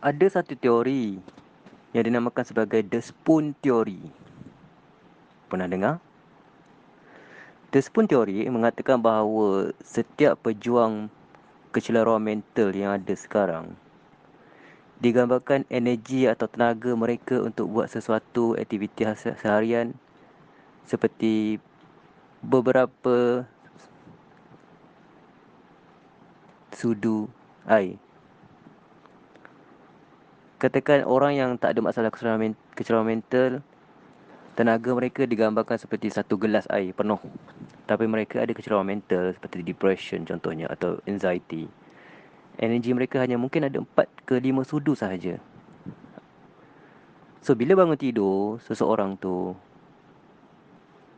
Ada satu teori yang dinamakan sebagai The Spoon Theory. Pernah dengar? The Spoon Theory mengatakan bahawa setiap pejuang kecelaruan mental yang ada sekarang digambarkan energi atau tenaga mereka untuk buat sesuatu aktiviti seharian seperti beberapa sudu air katakan orang yang tak ada masalah kecerdasan mental tenaga mereka digambarkan seperti satu gelas air penuh. Tapi mereka ada kecerdasan mental seperti depression contohnya atau anxiety. Energi mereka hanya mungkin ada 4 ke 5 sudu sahaja. So bila bangun tidur seseorang tu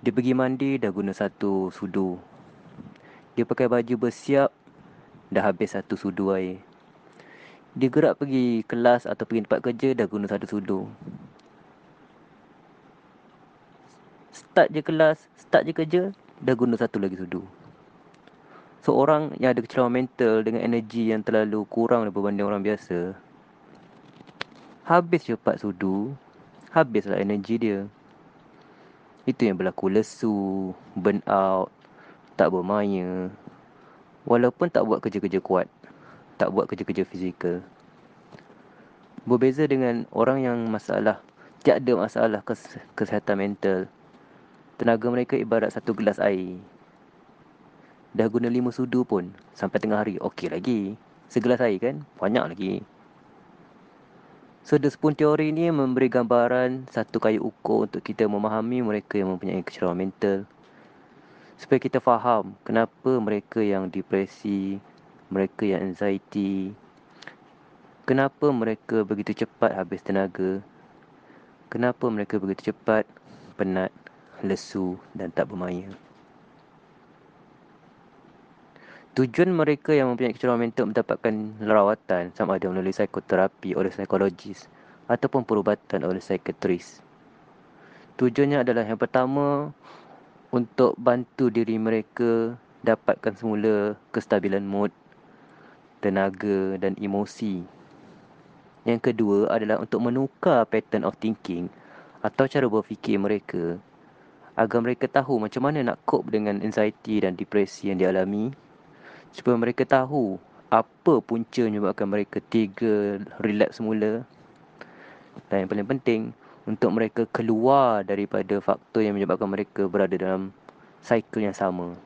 dia pergi mandi dah guna satu sudu. Dia pakai baju bersiap dah habis satu sudu air dia gerak pergi kelas atau pergi tempat kerja dah guna satu sudu. Start je kelas, start je kerja, dah guna satu lagi sudu. Seorang yang ada kecelakaan mental dengan energi yang terlalu kurang berbanding orang biasa, habis cepat sudu, habislah energi dia. Itu yang berlaku lesu, burn out, tak bermaya, walaupun tak buat kerja-kerja kuat tak buat kerja-kerja fizikal. Berbeza dengan orang yang masalah, tiada masalah kes- kesihatan mental. Tenaga mereka ibarat satu gelas air. Dah guna lima sudu pun sampai tengah hari, okey lagi. Segelas air kan, banyak lagi. So, The Spoon Theory ni memberi gambaran satu kayu ukur untuk kita memahami mereka yang mempunyai kecerahan mental. Supaya kita faham kenapa mereka yang depresi, mereka yang anxiety. Kenapa mereka begitu cepat habis tenaga? Kenapa mereka begitu cepat penat lesu dan tak bermaya? Tujuan mereka yang mempunyai kecerahan mental mendapatkan rawatan sama ada melalui psikoterapi oleh psikologis ataupun perubatan oleh psikiatris. Tujuannya adalah yang pertama untuk bantu diri mereka dapatkan semula kestabilan mood tenaga dan emosi. Yang kedua adalah untuk menukar pattern of thinking atau cara berfikir mereka agar mereka tahu macam mana nak cope dengan anxiety dan depresi yang dialami supaya mereka tahu apa punca menyebabkan mereka tiga relapse semula dan yang paling penting untuk mereka keluar daripada faktor yang menyebabkan mereka berada dalam cycle yang sama.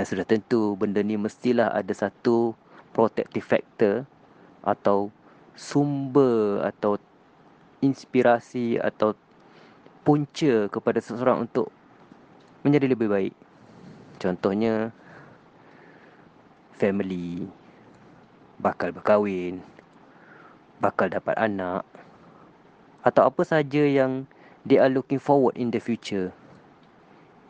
Dan sudah tentu benda ni mestilah ada satu protective factor atau sumber atau inspirasi atau punca kepada seseorang untuk menjadi lebih baik. Contohnya family, bakal berkahwin, bakal dapat anak atau apa saja yang they are looking forward in the future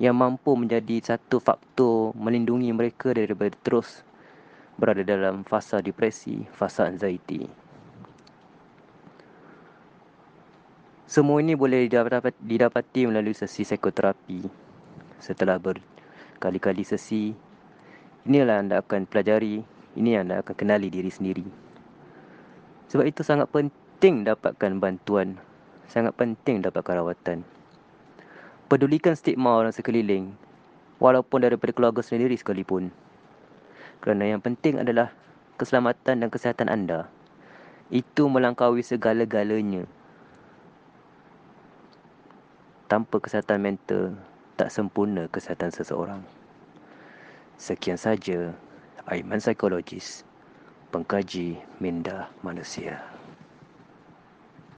yang mampu menjadi satu faktor melindungi mereka daripada terus berada dalam fasa depresi, fasa anxiety. Semua ini boleh didapati melalui sesi psikoterapi. Setelah berkali-kali sesi, inilah anda akan pelajari, ini anda akan kenali diri sendiri. Sebab itu sangat penting dapatkan bantuan, sangat penting dapatkan rawatan pedulikan stigma orang sekeliling walaupun daripada keluarga sendiri sekalipun. Kerana yang penting adalah keselamatan dan kesihatan anda. Itu melangkaui segala-galanya. Tanpa kesihatan mental, tak sempurna kesihatan seseorang. Sekian saja Aiman Psikologis, pengkaji minda manusia.